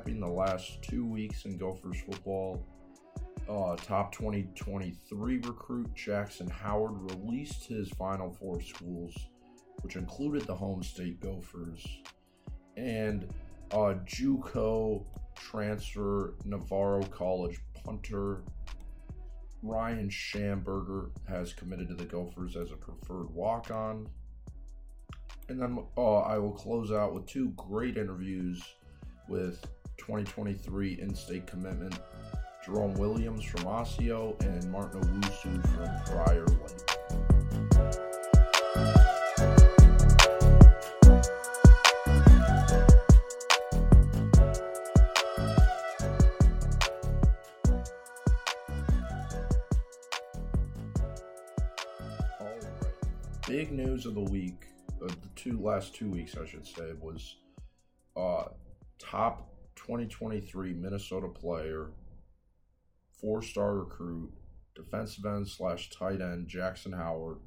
Recapping the last two weeks in Gophers football uh, top 2023 recruit Jackson Howard released his final four schools, which included the home state Gophers, and uh, JUCO transfer Navarro College punter Ryan Schamberger has committed to the Gophers as a preferred walk-on. And then uh, I will close out with two great interviews with 2023 in-state commitment Jerome Williams from Osseo, and Martin Owusu from Prior Lake. Big news of the week, the two last two weeks, I should say, was uh, top 2023 Minnesota player four star recruit, defensive end slash tight end Jackson Howard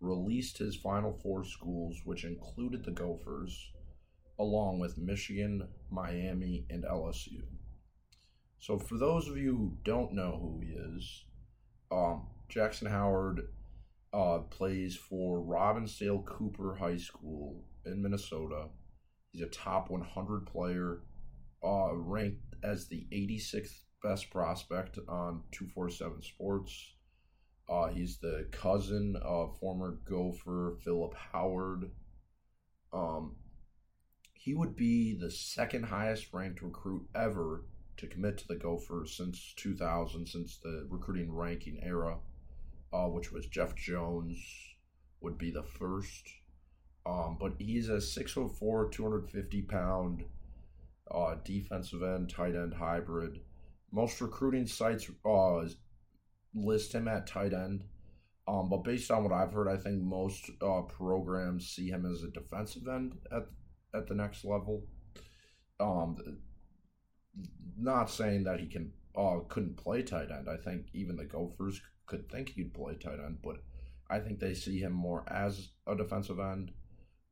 released his final four schools, which included the Gophers, along with Michigan, Miami, and LSU. So, for those of you who don't know who he is, um, Jackson Howard uh, plays for Robbinsdale Cooper High School in Minnesota. He's a top 100 player, uh, ranked as the 86th best prospect on 247 Sports. Uh, he's the cousin of former Gopher Philip Howard. Um, he would be the second highest ranked recruit ever to commit to the Gophers since 2000, since the recruiting ranking era, uh, which was Jeff Jones, would be the first. Um, but he's a 6'4, 250 pound uh, defensive end, tight end hybrid most recruiting sites uh, list him at tight end. Um, but based on what I've heard, I think most uh, programs see him as a defensive end at at the next level. Um, not saying that he can uh, couldn't play tight end. I think even the Gophers could think he'd play tight end, but I think they see him more as a defensive end.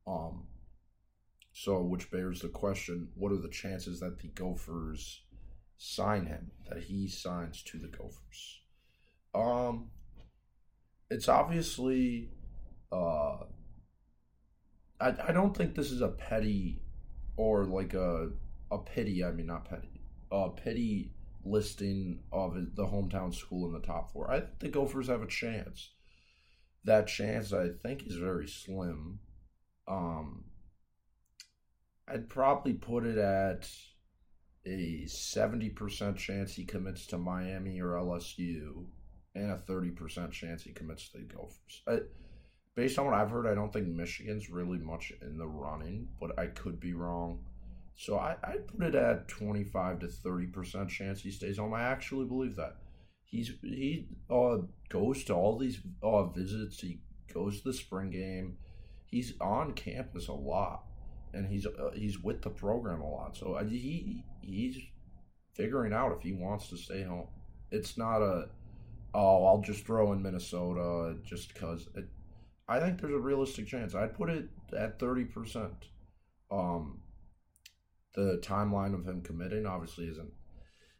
Um, so which bears the question: What are the chances that the Gophers sign him, that he signs to the Gophers. Um, it's obviously, uh, I I don't think this is a petty, or like a a pity. I mean, not petty, a pity listing of the hometown school in the top four. I think the Gophers have a chance. That chance, I think, is very slim. Um, I'd probably put it at a 70% chance he commits to Miami or LSU and a 30% chance he commits to the Gophers. I, based on what I've heard, I don't think Michigan's really much in the running, but I could be wrong. So I, I put it at 25 to 30% chance he stays home. I actually believe that. He's he uh, goes to all these uh, visits. He goes to the spring game. He's on campus a lot and he's uh, he's with the program a lot. So he he's figuring out if he wants to stay home. It's not a oh I'll just throw in Minnesota just because. I think there's a realistic chance. I'd put it at thirty percent. Um, the timeline of him committing obviously isn't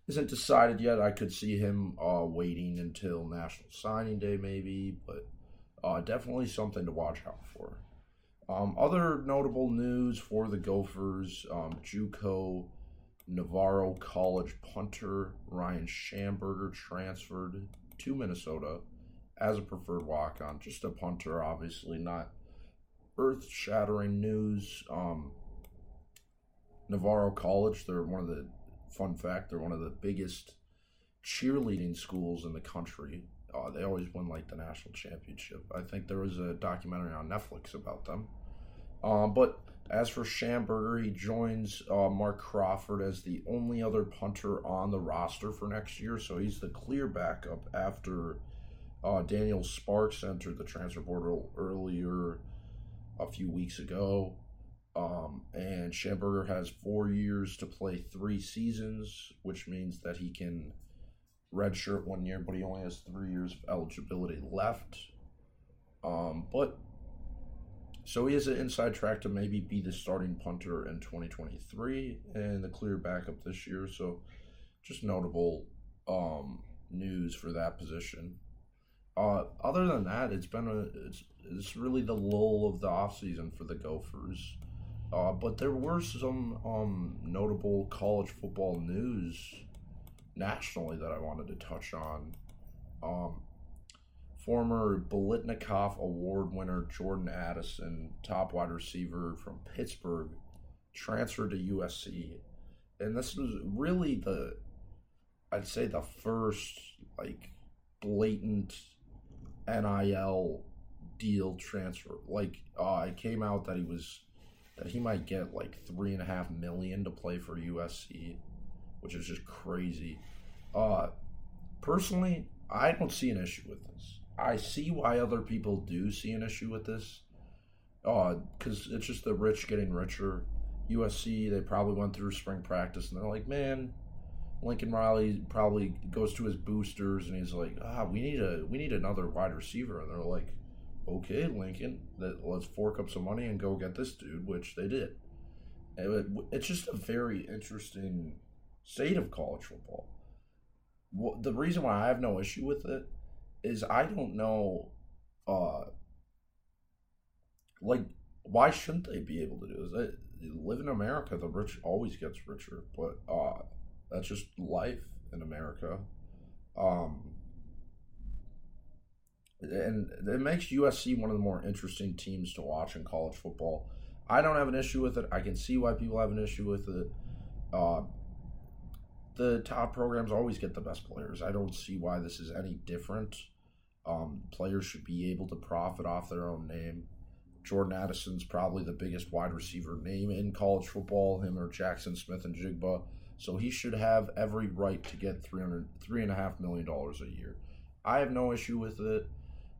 isn't decided yet. I could see him uh, waiting until National Signing Day maybe, but uh, definitely something to watch out for. Um, other notable news for the Gophers: um, JUCO Navarro College punter Ryan Schamberger transferred to Minnesota as a preferred walk-on. Just a punter, obviously not earth-shattering news. Um, Navarro College, they're one of the fun fact, they're one of the biggest cheerleading schools in the country. Uh, they always win like the national championship. I think there was a documentary on Netflix about them. Um, but as for Schamberger, he joins uh, Mark Crawford as the only other punter on the roster for next year. So he's the clear backup after uh, Daniel Sparks entered the transfer portal earlier a few weeks ago. Um, and Schamberger has four years to play three seasons, which means that he can redshirt one year, but he only has three years of eligibility left. Um, but so he has an inside track to maybe be the starting punter in 2023 and the clear backup this year. So just notable um, news for that position. Uh, other than that, it's been a it's, it's really the lull of the offseason for the Gophers. Uh, but there were some um, notable college football news nationally that I wanted to touch on. Um, former Biletnikoff Award winner Jordan Addison, top wide receiver from Pittsburgh, transferred to USC. And this was really the, I'd say, the first, like, blatant NIL deal transfer. Like, uh, it came out that he was, that he might get like three and a half million to play for USC, which is just crazy. Uh, personally, I don't see an issue with this. I see why other people do see an issue with this. Because uh, it's just the rich getting richer. USC, they probably went through spring practice and they're like, man, Lincoln Riley probably goes to his boosters and he's like, ah, we need a we need another wide receiver, and they're like, okay, Lincoln, that let's fork up some money and go get this dude, which they did. It, it's just a very interesting state of college football. The reason why I have no issue with it is I don't know, uh, like why shouldn't they be able to do this? They live in America. The rich always gets richer, but uh, that's just life in America. Um, and it makes USC one of the more interesting teams to watch in college football. I don't have an issue with it. I can see why people have an issue with it. Uh, the top programs always get the best players. I don't see why this is any different. Um, players should be able to profit off their own name. Jordan Addison's probably the biggest wide receiver name in college football, him or Jackson Smith-Njigba. So he should have every right to get three hundred three and a half million dollars a year. I have no issue with it.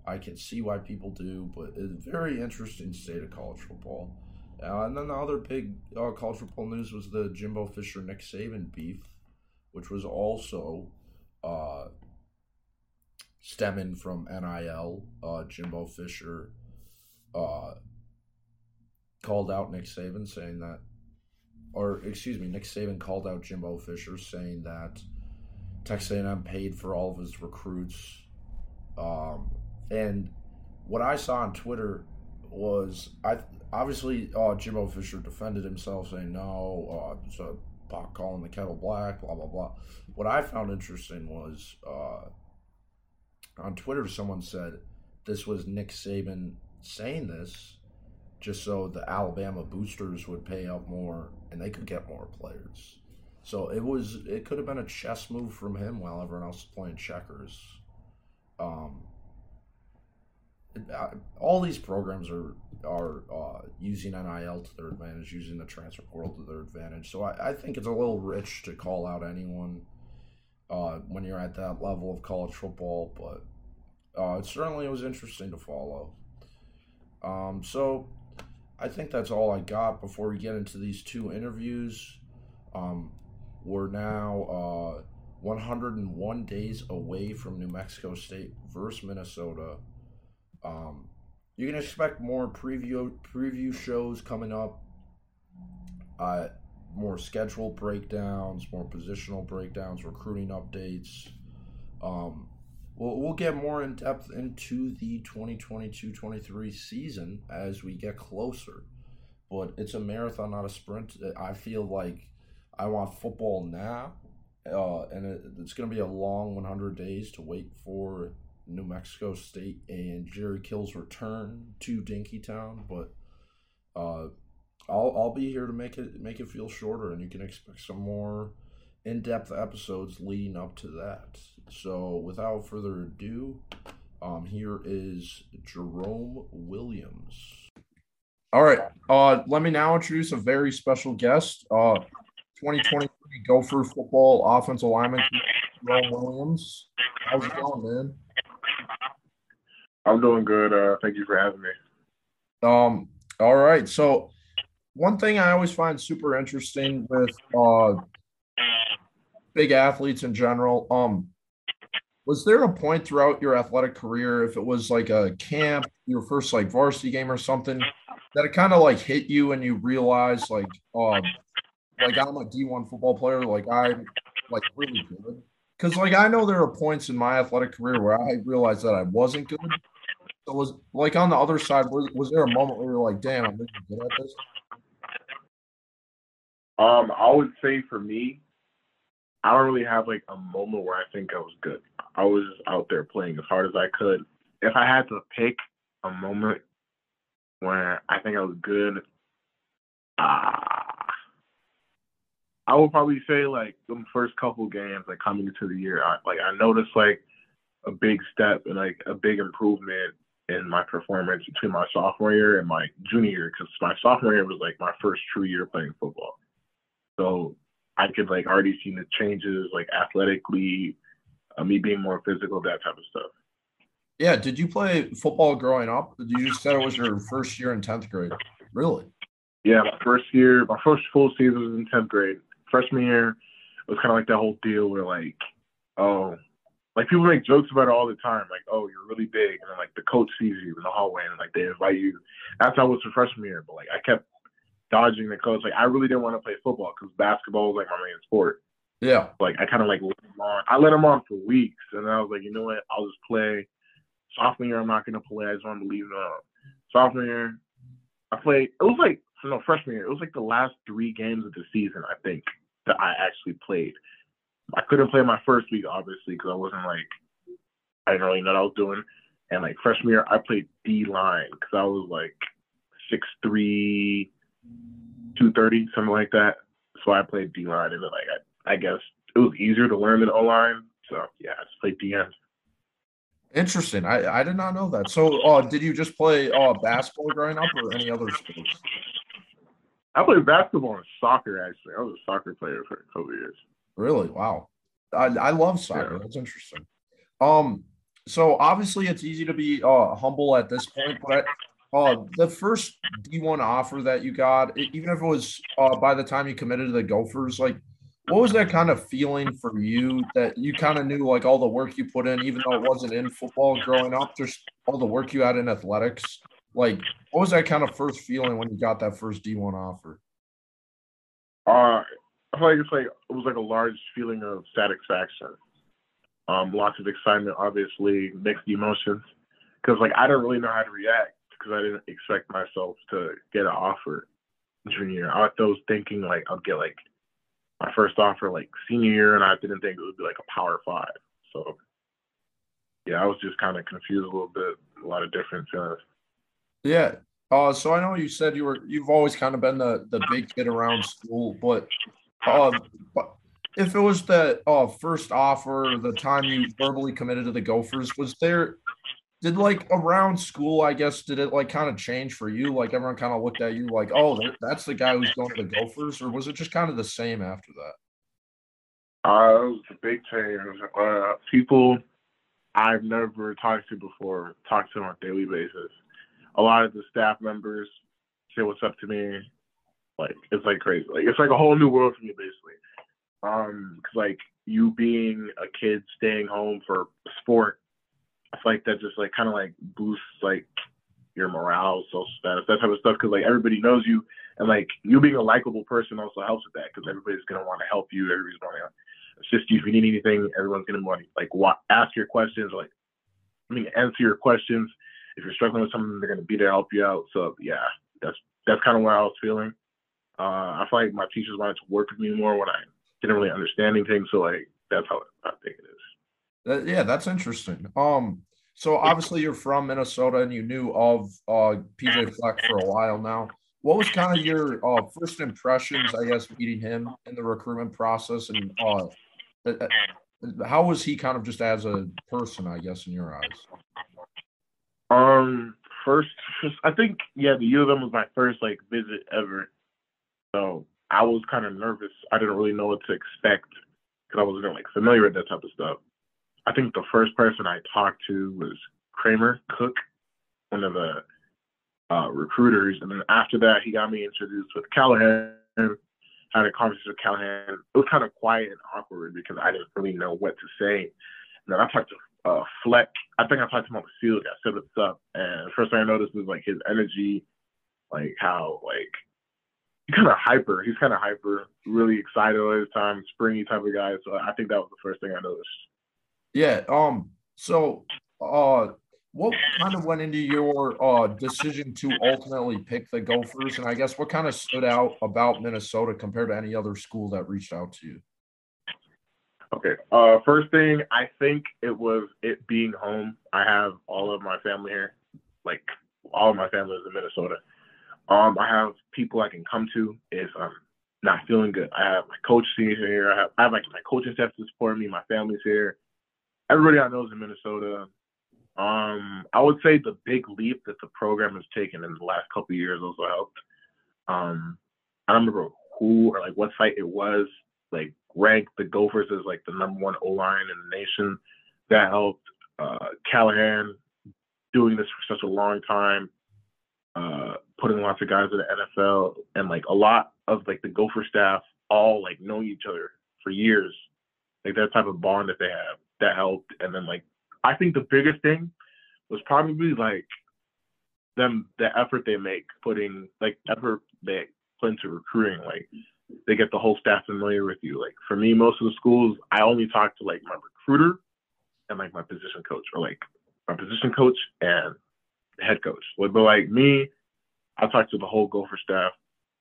I can see why people do, but it's a very interesting state of college football. Uh, and then the other big uh, college football news was the Jimbo Fisher Nick Saban beef, which was also uh, stemming from NIL. Uh, Jimbo Fisher uh, called out Nick Saban saying that or excuse me, Nick Saban called out Jimbo Fisher saying that Texas A&M paid for all of his recruits. Um, and what I saw on Twitter was I obviously uh, Jimbo Fisher defended himself saying no, uh, it's a pot calling the kettle black, blah blah blah. What I found interesting was uh, on Twitter someone said this was Nick Saban saying this just so the Alabama boosters would pay up more and they could get more players. So it was it could have been a chess move from him while everyone else is playing checkers. Um, all these programs are are uh, using NIL to their advantage, using the transfer portal to their advantage. So I, I think it's a little rich to call out anyone uh, when you're at that level of college football, but uh, it certainly was interesting to follow. Um, so I think that's all I got before we get into these two interviews. Um, we're now uh, 101 days away from New Mexico State versus Minnesota. Um, you can expect more preview preview shows coming up. Uh, more schedule breakdowns, more positional breakdowns, recruiting updates. Um, We'll, we'll get more in depth into the 2022 23 season as we get closer. But it's a marathon, not a sprint. I feel like I want football now. Uh, and it, it's going to be a long 100 days to wait for New Mexico State and Jerry Kill's return to Dinkytown. But uh, I'll I'll be here to make it make it feel shorter, and you can expect some more in depth episodes leading up to that. So, without further ado, um, here is Jerome Williams. All right. Uh, let me now introduce a very special guest. Uh, 2023 Gopher football offensive lineman, Jerome Williams. How's it going, man? I'm doing good. Uh, thank you for having me. Um. All right. So, one thing I always find super interesting with uh, big athletes in general. Um, was there a point throughout your athletic career, if it was like a camp, your first like varsity game or something, that it kind of like hit you and you realized like, um, like I'm a D1 football player, like I'm like really good. Because like I know there are points in my athletic career where I realized that I wasn't good. So was like on the other side, was, was there a moment where you're like, damn, I'm really good at this? Um, I would say for me, I don't really have like a moment where I think I was good. I was just out there playing as hard as I could. If I had to pick a moment where I think I was good, uh, I would probably say like the first couple games, like coming into the year, I, like I noticed like a big step and like a big improvement in my performance between my sophomore year and my junior year because my sophomore year was like my first true year playing football. So I could like already see the changes, like athletically, uh, me being more physical, that type of stuff. Yeah. Did you play football growing up? You said it was your first year in tenth grade. Really? Yeah, my first year, my first full season was in tenth grade. Freshman year, it was kind of like that whole deal where like, oh, like people make jokes about it all the time, like, oh, you're really big, and then like the coach sees you in the hallway and like they invite you. That's how it was for freshman year, but like I kept dodging the coach. Like I really didn't want to play football because basketball was like my main sport. Yeah. Like I kind of like let him on. I let him on for weeks, and I was like, you know what? I'll just play. Sophomore year, I'm not gonna play. I just want to leave it on. Sophomore year, I played. It was like no freshman year. It was like the last three games of the season, I think, that I actually played. I couldn't play my first week, obviously, because I wasn't like I didn't really know what I was doing. And like freshman year, I played D line because I was like six three, 230, something like that. So I played D line, and then like I, I guess it was easier to learn than O line. So yeah, I just played DN. Interesting. I, I did not know that. So, uh, did you just play uh, basketball growing up or any other sports? I played basketball and soccer. Actually, I was a soccer player for a couple years. Really? Wow. I, I love soccer. Yeah. That's interesting. Um. So obviously, it's easy to be uh, humble at this point, but uh, the first D1 offer that you got, even if it was uh, by the time you committed to the Gophers, like what was that kind of feeling for you that you kind of knew like all the work you put in, even though it wasn't in football growing up, just all the work you had in athletics? Like, what was that kind of first feeling when you got that first D1 offer? Uh, I feel like it's like it was like a large feeling of satisfaction. Um, lots of excitement, obviously, mixed emotions, because like I didn't really know how to react because I didn't expect myself to get an offer junior year. I was thinking like I'd get like my first offer like senior year, and I didn't think it would be like a power five. So yeah, I was just kind of confused a little bit. A lot of different feelings. Yeah. Uh, so I know you said you were you've always kind of been the the big kid around school, but uh, if it was the uh, first offer, the time you verbally committed to the Gophers, was there did like around school, I guess, did it like kind of change for you? Like everyone kind of looked at you like, oh, that's the guy who's going to the Gophers, or was it just kind of the same after that? Uh, it was a big change. Uh, people I've never talked to before talk to on a daily basis. A lot of the staff members say what's up to me. Like it's like crazy. Like it's like a whole new world for me, basically. Um, cause like you being a kid staying home for sport I feel like that just like kind of like boosts like your morale, social status, that type of stuff. Because like everybody knows you, and like you being a likable person also helps with that. Because everybody's gonna want to help you. Everybody's gonna assist you if you need anything. Everyone's gonna want to like wa- ask your questions, like I mean answer your questions. If you're struggling with something, they're gonna be there to help you out. So yeah, that's that's kind of where I was feeling. Uh, I feel like my teachers wanted to work with me more when I didn't really understand anything. So like that's how I think it is. Yeah, that's interesting. Um, so obviously you're from Minnesota and you knew of uh, PJ Fleck for a while now. what was kind of your uh, first impressions, I guess, meeting him in the recruitment process, and uh, uh, uh, how was he kind of just as a person, I guess, in your eyes? Um, first, I think yeah, the U of M was my first like visit ever, so I was kind of nervous. I didn't really know what to expect because I wasn't like familiar with that type of stuff. I think the first person I talked to was Kramer Cook, one of the uh, recruiters, and then after that, he got me introduced with Callahan. Had a conversation with Callahan. It was kind of quiet and awkward because I didn't really know what to say. And then I talked to uh, Fleck. I think I talked to him on the field. I said what's up, and first thing I noticed was like his energy, like how like he's kind of hyper. He's kind of hyper, really excited all the time, springy type of guy. So I think that was the first thing I noticed. Yeah. Um. So, uh, what kind of went into your uh decision to ultimately pick the Gophers, and I guess what kind of stood out about Minnesota compared to any other school that reached out to you? Okay. Uh, first thing, I think it was it being home. I have all of my family here, like all of my family is in Minnesota. Um, I have people I can come to if I'm not feeling good. I have my coach here. I have, I have like my coaching staff to support me. My family's here everybody I know is in Minnesota. Um, I would say the big leap that the program has taken in the last couple years also helped. Um, I don't remember who or like what site it was, like ranked the Gophers as like the number one O line in the nation. That helped. Uh, Callahan doing this for such a long time, uh, putting lots of guys in the NFL, and like a lot of like the Gopher staff all like know each other for years. Like that type of bond that they have that helped. And then like I think the biggest thing was probably like them the effort they make putting like effort they put into recruiting. Like they get the whole staff familiar with you. Like for me, most of the schools I only talk to like my recruiter and like my position coach or like my position coach and the head coach. But like me, I talk to the whole Gopher staff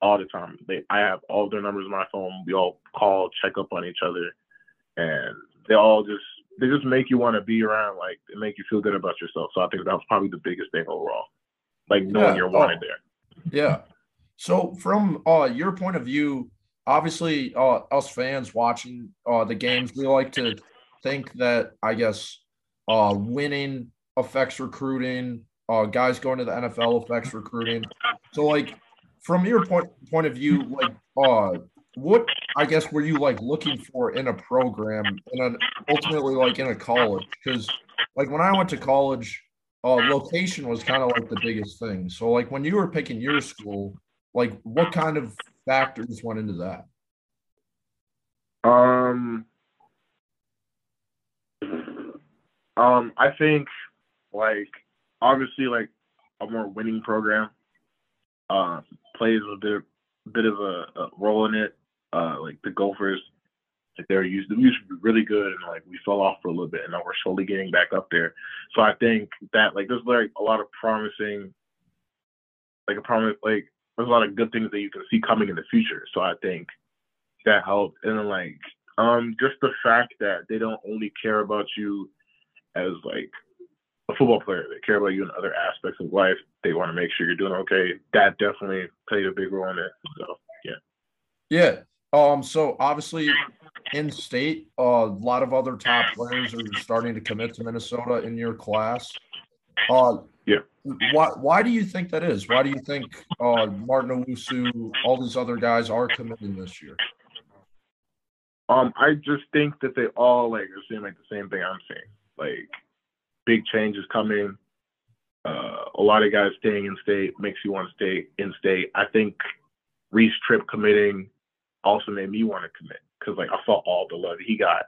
all the time. They I have all their numbers on my phone. We all call, check up on each other, and they all just they just make you want to be around, like they make you feel good about yourself. So I think that was probably the biggest thing overall, like knowing yeah. you're wanted oh. there. Yeah. So from uh, your point of view, obviously, uh, us fans watching uh, the games, we like to think that I guess uh, winning affects recruiting. Uh, guys going to the NFL affects recruiting. So, like, from your point point of view, like, uh, what I guess were you like looking for in a program and ultimately like in a college? Because like when I went to college, uh, location was kind of like the biggest thing. So like when you were picking your school, like what kind of factors went into that? Um, um, I think like obviously like a more winning program uh, plays a bit bit of a, a role in it uh, like the Gophers, like they were used to, used to be really good, and like we fell off for a little bit, and now we're slowly getting back up there. So I think that like there's like a lot of promising, like a promise, like there's a lot of good things that you can see coming in the future. So I think that helped, and then like um just the fact that they don't only care about you as like a football player. They care about you in other aspects of life. They want to make sure you're doing okay. That definitely played a big role in it. So yeah. Yeah. Um, so obviously in state, uh, a lot of other top players are starting to commit to Minnesota in your class. Uh, yeah. Why why do you think that is? Why do you think uh, Martin Owusu, all these other guys are committing this year? Um, I just think that they all like are seeing like the same thing I'm seeing. Like big changes coming. Uh, a lot of guys staying in state makes you want to stay in state. I think Reese Tripp committing also made me want to commit because like I saw all the love he got,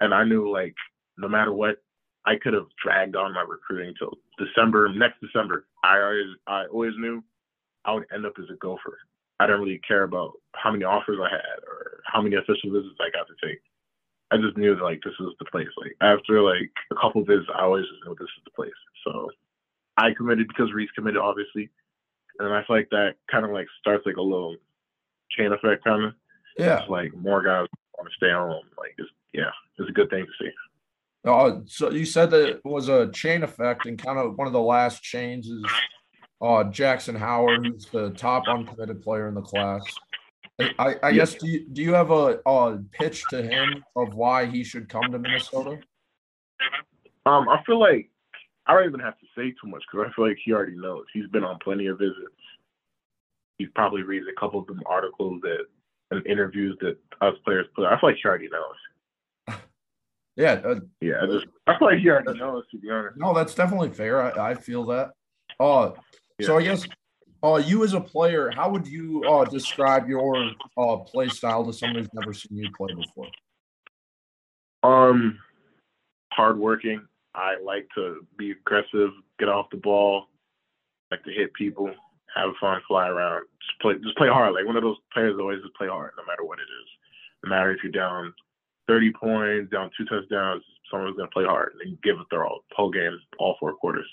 and I knew like no matter what, I could have dragged on my recruiting till December next December. I always I always knew I would end up as a Gopher. I didn't really care about how many offers I had or how many official visits I got to take. I just knew that like this is the place. Like after like a couple visits, I always just knew this is the place. So I committed because Reese committed, obviously, and I feel like that kind of like starts like a little chain effect kind of. Yeah. It's like more guys want to stay home. Like it's yeah, it's a good thing to see. Uh, so you said that it was a chain effect, and kind of one of the last chains is uh, Jackson Howard, who's the top uncommitted player in the class. I, I guess do you, do you have a, a pitch to him of why he should come to Minnesota? Um, I feel like I don't even have to say too much because I feel like he already knows. He's been on plenty of visits. He probably reads a couple of them articles that and interviews that us players put. I feel like he already knows. Yeah, uh, Yeah, I just I feel like he already knows to be honest. no, that's definitely fair. I, I feel that. Uh, so I guess uh, you as a player, how would you uh, describe your uh, play style to someone who's never seen you play before? Um, hardworking. I like to be aggressive, get off the ball, like to hit people, have fun, fly around, just play, just play hard. Like one of those players always just play hard, no matter what it is. No matter if you're down 30 points, down two touchdowns, someone's gonna play hard and give it their all, whole game, all four quarters.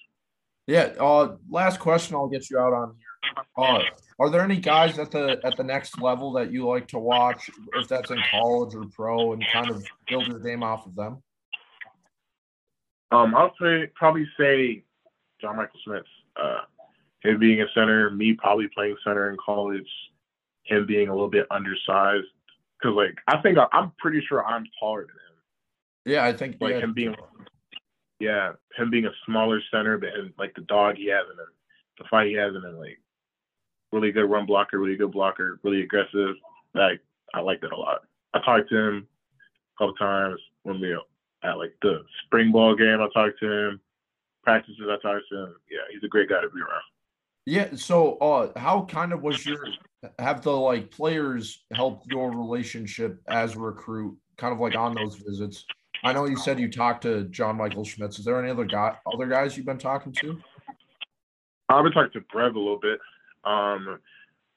Yeah. Uh, last question. I'll get you out on here. Uh, are there any guys at the at the next level that you like to watch, if that's in college or pro, and kind of build your game off of them? Um, I'll say probably say John Michael Schmitz. Uh, him being a center, me probably playing center in college, him being a little bit undersized. Cause like I think I, I'm pretty sure I'm taller than him. Yeah, I think Like yeah, him being, yeah, him being a smaller center, but him, like the dog he has in him, the fight he has in him, like really good run blocker, really good blocker, really aggressive. Like I like that a lot. I talked to him a couple times when we at like the spring ball game. I talked to him. Practices, I talked to him. Yeah, he's a great guy to be around. Yeah. So, uh, how kind of was your have the like players help your relationship as a recruit, kind of like on those visits? I know you said you talked to John Michael Schmitz. Is there any other guy, other guys you've been talking to? I've been talking to Brev a little bit. Um,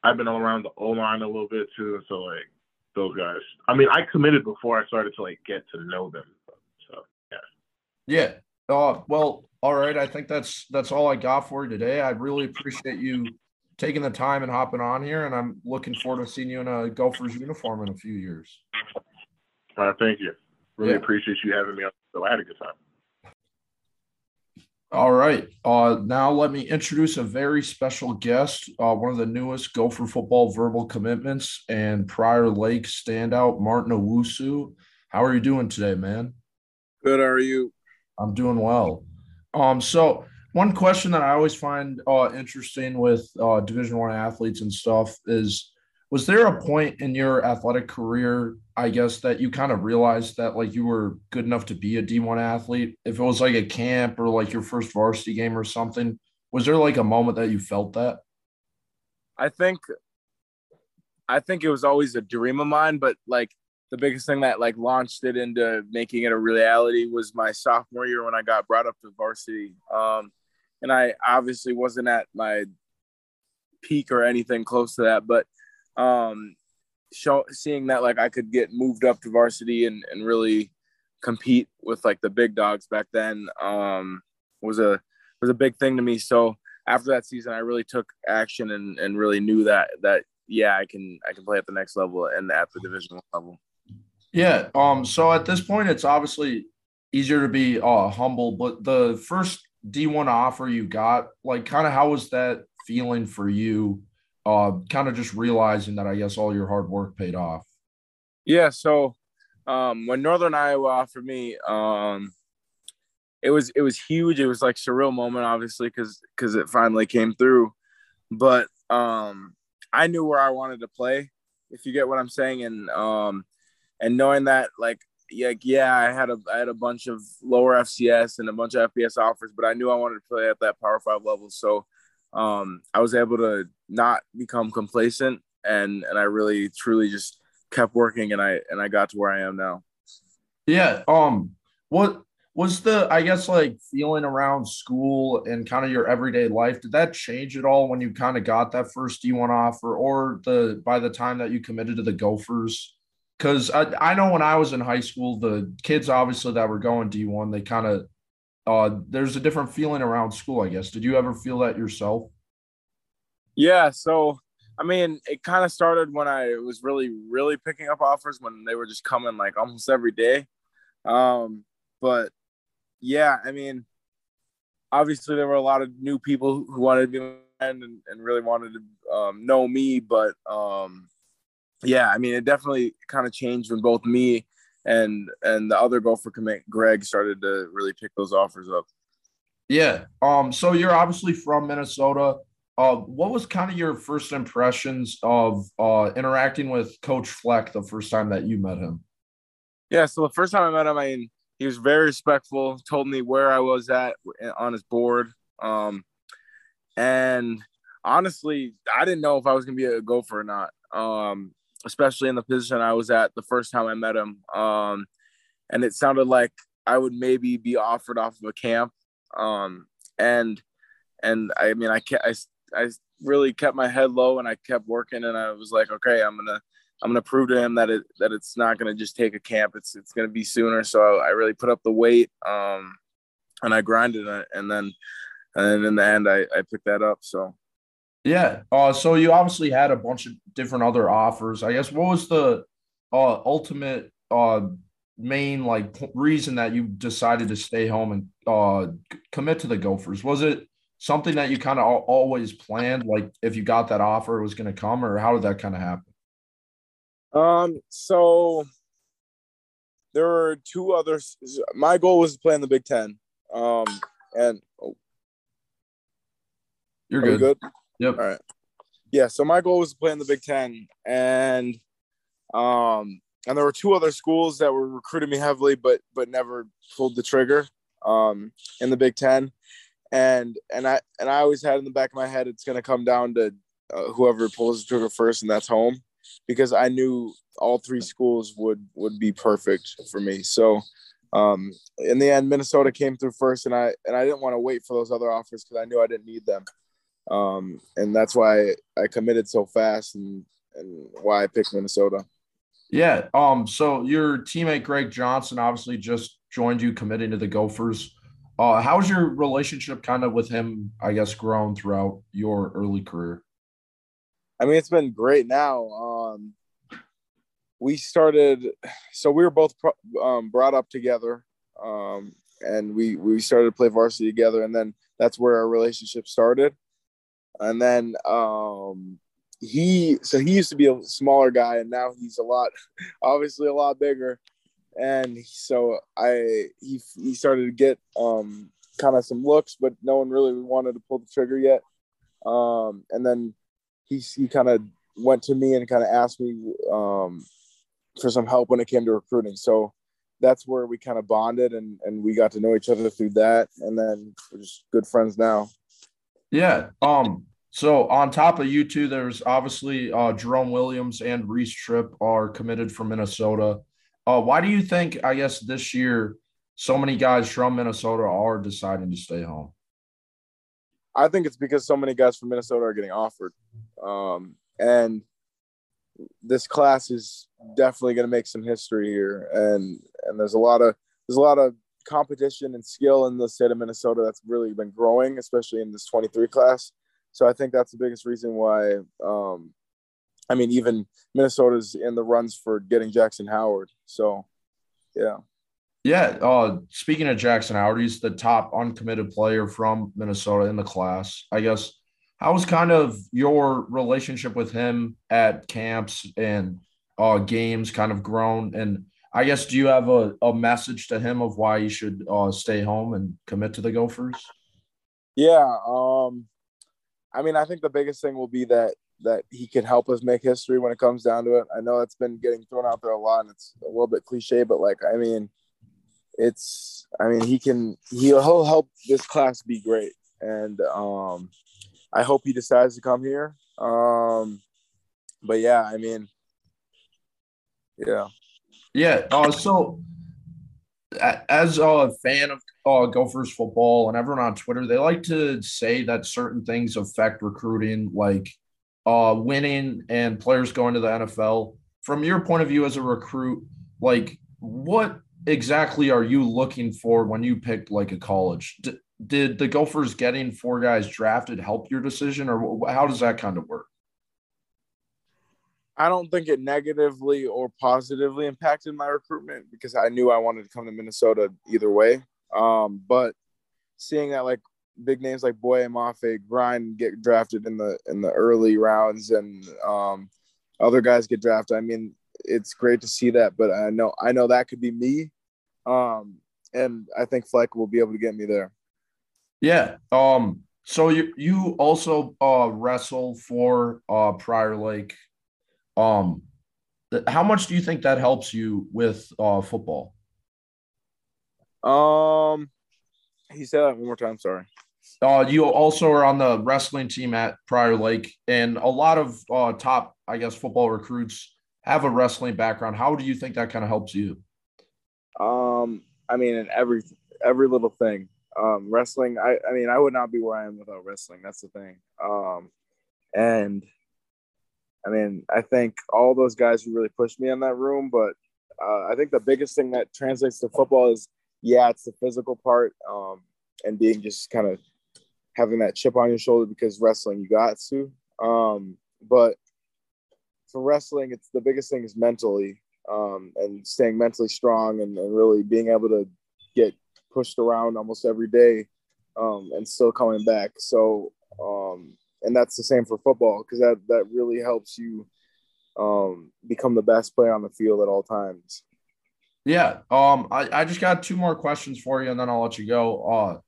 I've been all around the O line a little bit too. So like those guys. I mean, I committed before I started to like get to know them. So yeah. Yeah. Uh, well, all right. I think that's that's all I got for you today. I really appreciate you taking the time and hopping on here, and I'm looking forward to seeing you in a Gophers uniform in a few years. All right, thank you. Really Yeah. appreciate you having me on. So I had a good time. All right. Uh, now let me introduce a very special guest, uh, one of the newest Gopher football verbal commitments and Prior Lake standout, Martin Owusu. How are you doing today, man? Good. How are you? I'm doing well. Um, so one question that I always find uh, interesting with uh, Division One athletes and stuff is, was there a point in your athletic career, I guess, that you kind of realized that like you were good enough to be a D1 athlete? If it was like a camp or like your first varsity game or something, was there like a moment that you felt that? I think, I think it was always a dream of mine, but like the biggest thing that like launched it into making it a reality was my sophomore year when I got brought up to varsity. Um, and I obviously wasn't at my peak or anything close to that, but um, show, seeing that like I could get moved up to varsity and, and really compete with like the big dogs back then um, was a was a big thing to me. So after that season, I really took action and, and really knew that that yeah, I can I can play at the next level and at the division level. Yeah. Um. So at this point, it's obviously easier to be uh, humble, but the first D1 offer you got, like, kind of how was that feeling for you? Uh, kind of just realizing that I guess all your hard work paid off. Yeah. So um, when Northern Iowa offered me, um, it was it was huge. It was like surreal moment, obviously, because because it finally came through. But um, I knew where I wanted to play, if you get what I'm saying, and um, and knowing that like yeah, yeah, I had a I had a bunch of lower FCS and a bunch of FBS offers, but I knew I wanted to play at that Power Five level. So um, I was able to not become complacent, and and I really truly just kept working, and I and I got to where I am now. Yeah. Um. What was the I guess like feeling around school and kind of your everyday life? Did that change at all when you kind of got that first D1 offer, or the by the time that you committed to the Gophers? Because I, I know when I was in high school, the kids obviously that were going D1, they kind of uh, there's a different feeling around school. I guess. Did you ever feel that yourself? Yeah. So I mean, it kind of started when I was really, really picking up offers when they were just coming like almost every day. Um, but yeah, I mean, obviously there were a lot of new people who wanted to be and, and really wanted to um, know me. But um, yeah, I mean, it definitely kind of changed when both me and and the other Gopher commit Greg started to really pick those offers up. Yeah. Um. So you're obviously from Minnesota. Uh, what was kind of your first impressions of uh, interacting with Coach Fleck the first time that you met him? Yeah, so the first time I met him, I mean, he was very respectful. Told me where I was at on his board, um, and honestly, I didn't know if I was gonna be a gopher or not. Um, especially in the position I was at the first time I met him. Um, and it sounded like I would maybe be offered off of a camp. Um, and and I mean, I I, I really kept my head low and I kept working and I was like, okay, I'm gonna I'm gonna prove to him that it that it's not gonna just take a camp. It's it's gonna be sooner. So I really put up the weight. Um, and I grinded it, and then and then in the end, I I picked that up. So yeah. Uh, so you obviously had a bunch of different other offers. I guess what was the uh, ultimate uh, main like reason that you decided to stay home and uh, commit to the Gophers? Was it something that you kind of always planned, like if you got that offer, it was going to come, or how did that kind of happen? Um. So there were two others. My goal was to play in the Big Ten. Um. And oh, you're good. good. Yep. All right. Yeah. So my goal was to play in the Big Ten, and um, and there were two other schools that were recruiting me heavily, but but never pulled the trigger. Um, in the Big Ten, and and I and I always had in the back of my head it's going to come down to uh, whoever pulls the trigger first, and that's home, because I knew all three schools would would be perfect for me. So. Um, in the end, Minnesota came through first, and I and I didn't want to wait for those other offers because I knew I didn't need them um, and that's why I committed so fast and and why I picked Minnesota. Yeah. Um. So your teammate Greg Johnson obviously just joined you, committing to the Gophers. Uh, how's your relationship kind of with him? I guess grown throughout your early career. I mean, it's been great. Now, um, we started. So we were both um, brought up together, um, and we we started to play varsity together, and then that's where our relationship started and then um, he so he used to be a smaller guy and now he's a lot obviously a lot bigger. And so i he, he started to get um kind of some looks but no one really wanted to pull the trigger yet. Um and then he he kind of went to me and kind of asked me um for some help when it came to recruiting. So that's where we kind of bonded and and we got to know each other through that. And then we're just good friends now yeah. Um. So on top of you two, there's obviously uh, Jerome Williams and Reese Tripp are committed from Minnesota. Uh, why do you think? I guess this year, so many guys from Minnesota are deciding to stay home. I think it's because so many guys from Minnesota are getting offered, um, and this class is definitely going to make some history here. And and there's a lot of there's a lot of competition and skill in the state of Minnesota that's really been growing, especially in this 23 class. So I think that's the biggest reason why. Um, I mean, even Minnesota's in the runs for getting Jackson Howard. So, yeah. Yeah. Uh, speaking of Jackson Howard, he's the top uncommitted player from Minnesota in the class. I guess how was kind of your relationship with him at camps and uh, games kind of grown and I guess do you have a, a message to him of why he should uh, stay home and commit to the Gophers? Yeah, um, I mean, I think the biggest thing will be that that he can help us make history when it comes down to it. I know it's been getting thrown out there a lot, and it's a little bit cliche, but like, I mean, it's, I mean, he can, he'll help this class be great, and um, I hope he decides to come here. Um, but yeah, I mean, yeah. Yeah. Uh, so, as a fan of uh, Gophers football and everyone on Twitter, they like to say that certain things affect recruiting, like uh, winning and players going to the NFL. From your point of view as a recruit, like what exactly are you looking for when you picked like a college? D- did the Gophers getting four guys drafted help your decision, or how does that kind of work? I don't think it negatively or positively impacted my recruitment because I knew I wanted to come to Minnesota either way. Um, but seeing that like big names like Boye Mafe, Grind get drafted in the in the early rounds, and um, other guys get drafted. I mean, it's great to see that, but I know I know that could be me, um, and I think Fleck will be able to get me there. Yeah. Um. So you you also uh wrestle for uh Prior Lake. Um, how much do you think that helps you with uh football? Um, he said that one more time. Sorry. Uh, you also are on the wrestling team at Prior Lake, and a lot of uh, top, I guess, football recruits have a wrestling background. How do you think that kind of helps you? Um, I mean, in every every little thing. Um, wrestling. I, I mean, I would not be where I am without wrestling. That's the thing. Um, and I mean, I think all those guys who really pushed me in that room, but uh, I think the biggest thing that translates to football is, yeah, it's the physical part um, and being just kind of having that chip on your shoulder because wrestling you got to. Um, but for wrestling, it's the biggest thing is mentally um, and staying mentally strong and, and, really being able to get pushed around almost every day um, and still coming back. So, um, and that's the same for football because that that really helps you um, become the best player on the field at all times. Yeah. Um, I, I just got two more questions for you and then I'll let you go. Uh,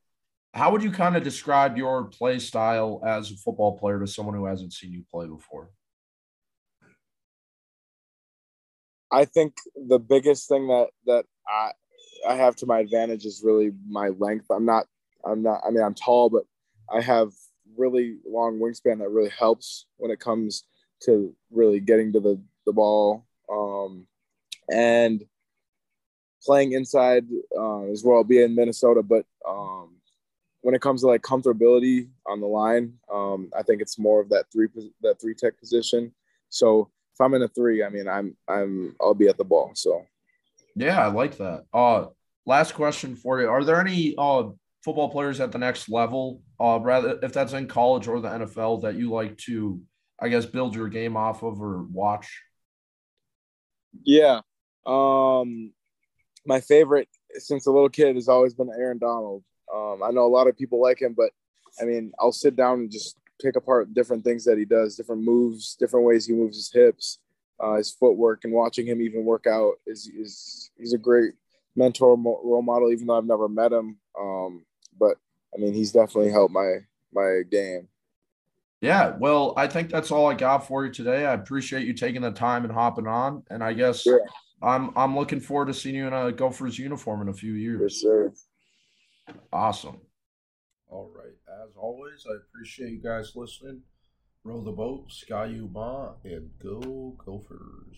how would you kind of describe your play style as a football player to someone who hasn't seen you play before? I think the biggest thing that that I I have to my advantage is really my length. I'm not I'm not I mean I'm tall, but I have really long wingspan that really helps when it comes to really getting to the the ball um, and playing inside uh, as well, be in Minnesota, but um, when it comes to like comfortability on the line, um, I think it's more of that three that three tech position. So if I'm in a three, I mean I'm I'm I'll be at the ball. So yeah, I like that. Uh last question for you. Are there any uh football players at the next level, uh rather if that's in college or the NFL that you like to I guess build your game off of or watch? Yeah. Um my favorite since a little kid has always been Aaron Donald. Um, I know a lot of people like him, but I mean, I'll sit down and just pick apart different things that he does, different moves, different ways he moves his hips, uh, his footwork, and watching him even work out is is he's a great mentor role model. Even though I've never met him, um, I mean, he's definitely helped my my game. Yeah, well, I think that's all I got for you today. I appreciate you taking the time and hopping on, and I guess yeah. I'm I'm looking forward to seeing you in a Gophers uniform in a few years. Yes, sir. Awesome. All right. As always, I appreciate you guys listening. Row the boat, Ski-U-Mah, and go Gophers.